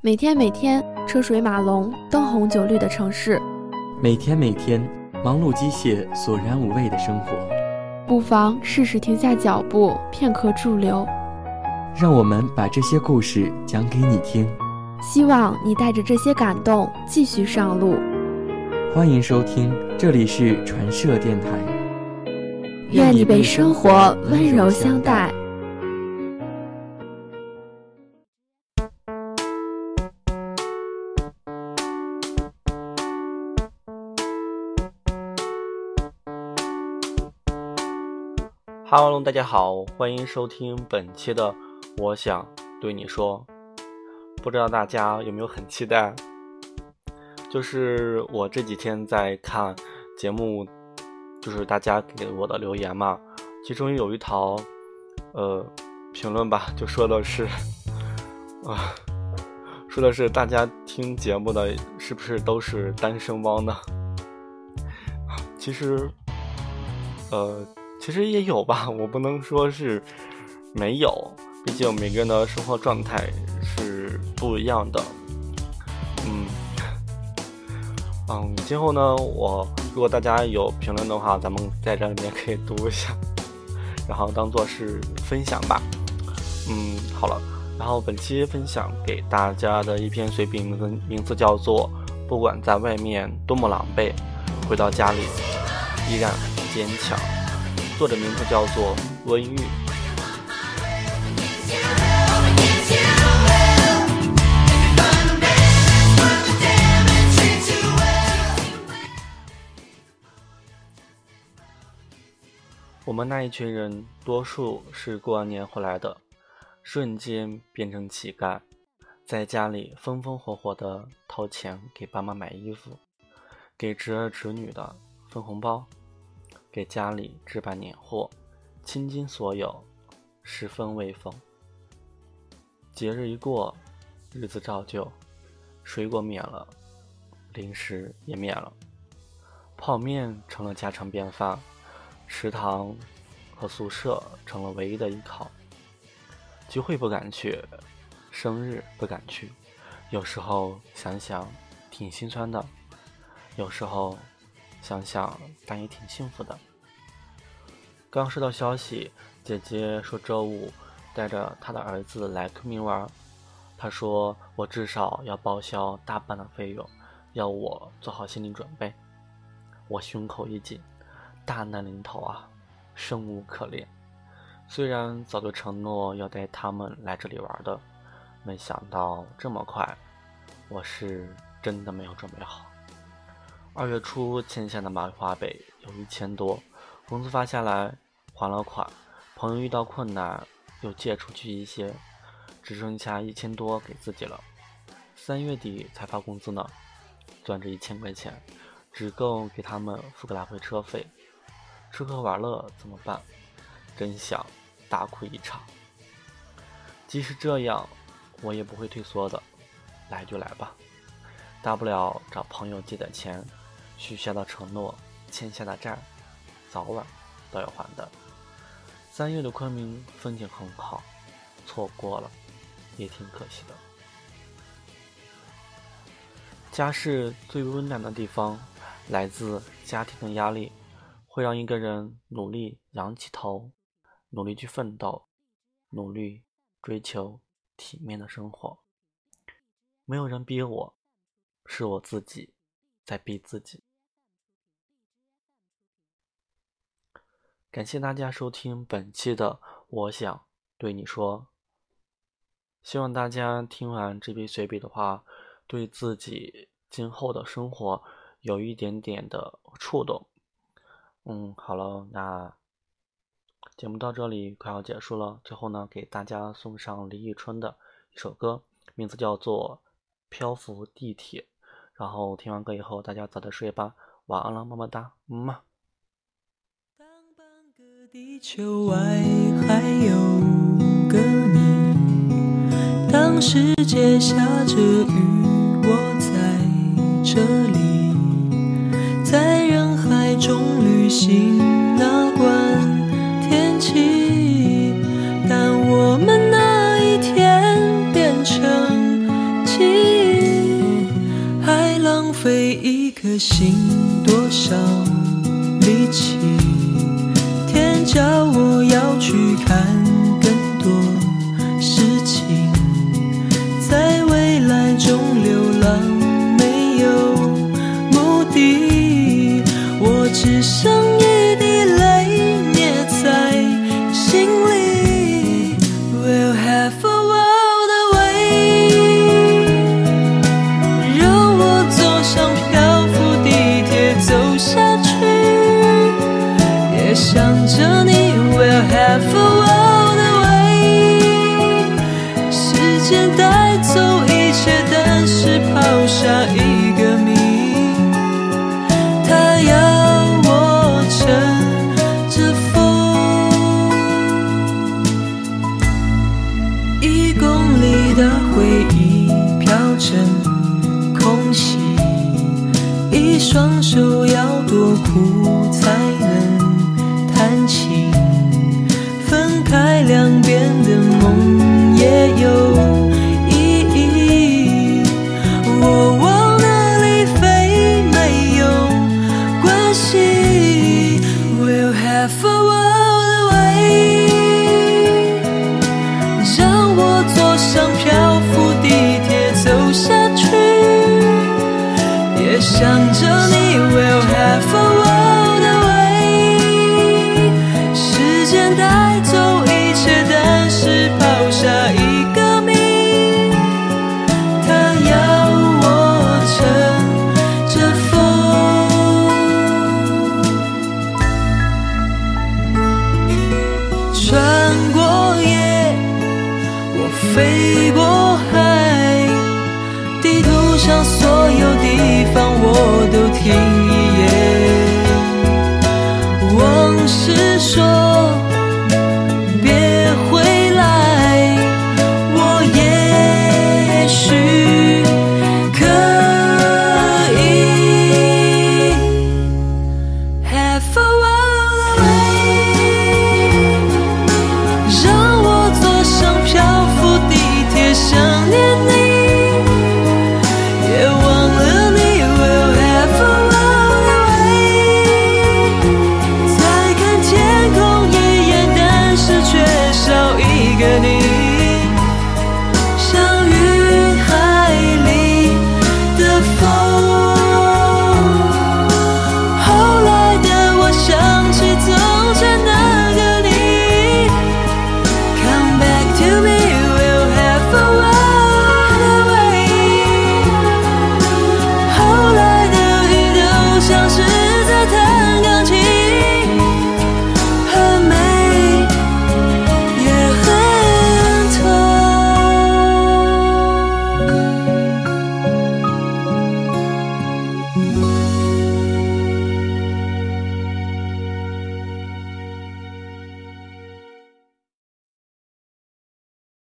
每天每天车水马龙、灯红酒绿的城市，每天每天忙碌机械、索然无味的生活，不妨试试停下脚步，片刻驻留。让我们把这些故事讲给你听，希望你带着这些感动继续上路。欢迎收听，这里是传社电台。愿你被生活温柔相待。Hello，大家好，欢迎收听本期的《我想对你说》。不知道大家有没有很期待？就是我这几天在看节目，就是大家给我的留言嘛，其中有一条呃评论吧，就说的是啊，说的是大家听节目的是不是都是单身汪呢？其实呃。其实也有吧，我不能说是没有，毕竟每个人的生活状态是不一样的。嗯，嗯，今后呢，我如果大家有评论的话，咱们在这里面可以读一下，然后当做是分享吧。嗯，好了，然后本期分享给大家的一篇随笔名字名字叫做《不管在外面多么狼狈，回到家里依然坚强》。作者名字叫做温玉。我们那一群人，多数是过完年回来的，瞬间变成乞丐，在家里风风火火的掏钱给爸妈买衣服，给侄儿侄女的分红包。给家里置办年货，倾尽所有，十分威风。节日一过，日子照旧，水果免了，零食也免了，泡面成了家常便饭，食堂和宿舍成了唯一的依靠。聚会不敢去，生日不敢去，有时候想想挺心酸的，有时候想想但也挺幸福的。刚收到消息，姐姐说周五带着她的儿子来昆明玩。她说我至少要报销大半的费用，要我做好心理准备。我胸口一紧，大难临头啊，生无可恋。虽然早就承诺要带他们来这里玩的，没想到这么快，我是真的没有准备好。二月初欠下的马花呗有一千多。工资发下来，还了款，朋友遇到困难又借出去一些，只剩下一千多给自己了。三月底才发工资呢，赚这一千块钱，只够给他们付个来回车费，吃喝玩乐怎么办？真想大哭一场。即使这样，我也不会退缩的，来就来吧，大不了找朋友借点钱，许下的承诺，欠下的债。早晚都要还的。三月的昆明风景很好，错过了也挺可惜的。家是最温暖的地方，来自家庭的压力会让一个人努力仰起头，努力去奋斗，努力追求体面的生活。没有人逼我，是我自己在逼自己。感谢大家收听本期的《我想对你说》，希望大家听完这篇随笔的话，对自己今后的生活有一点点的触动。嗯，好了，那节目到这里快要结束了，最后呢，给大家送上李宇春的一首歌，名字叫做《漂浮地铁》。然后听完歌以后，大家早点睡吧，晚安了，么么哒，嗯。地球外还有个你，当世界下着雨，我在这里，在人海中旅行。那管天气，但我们那一天变成记忆，还浪费一颗心，多少力气？双手要多苦才能弹琴？飞过海地图上所有地方我都听一眼。往事说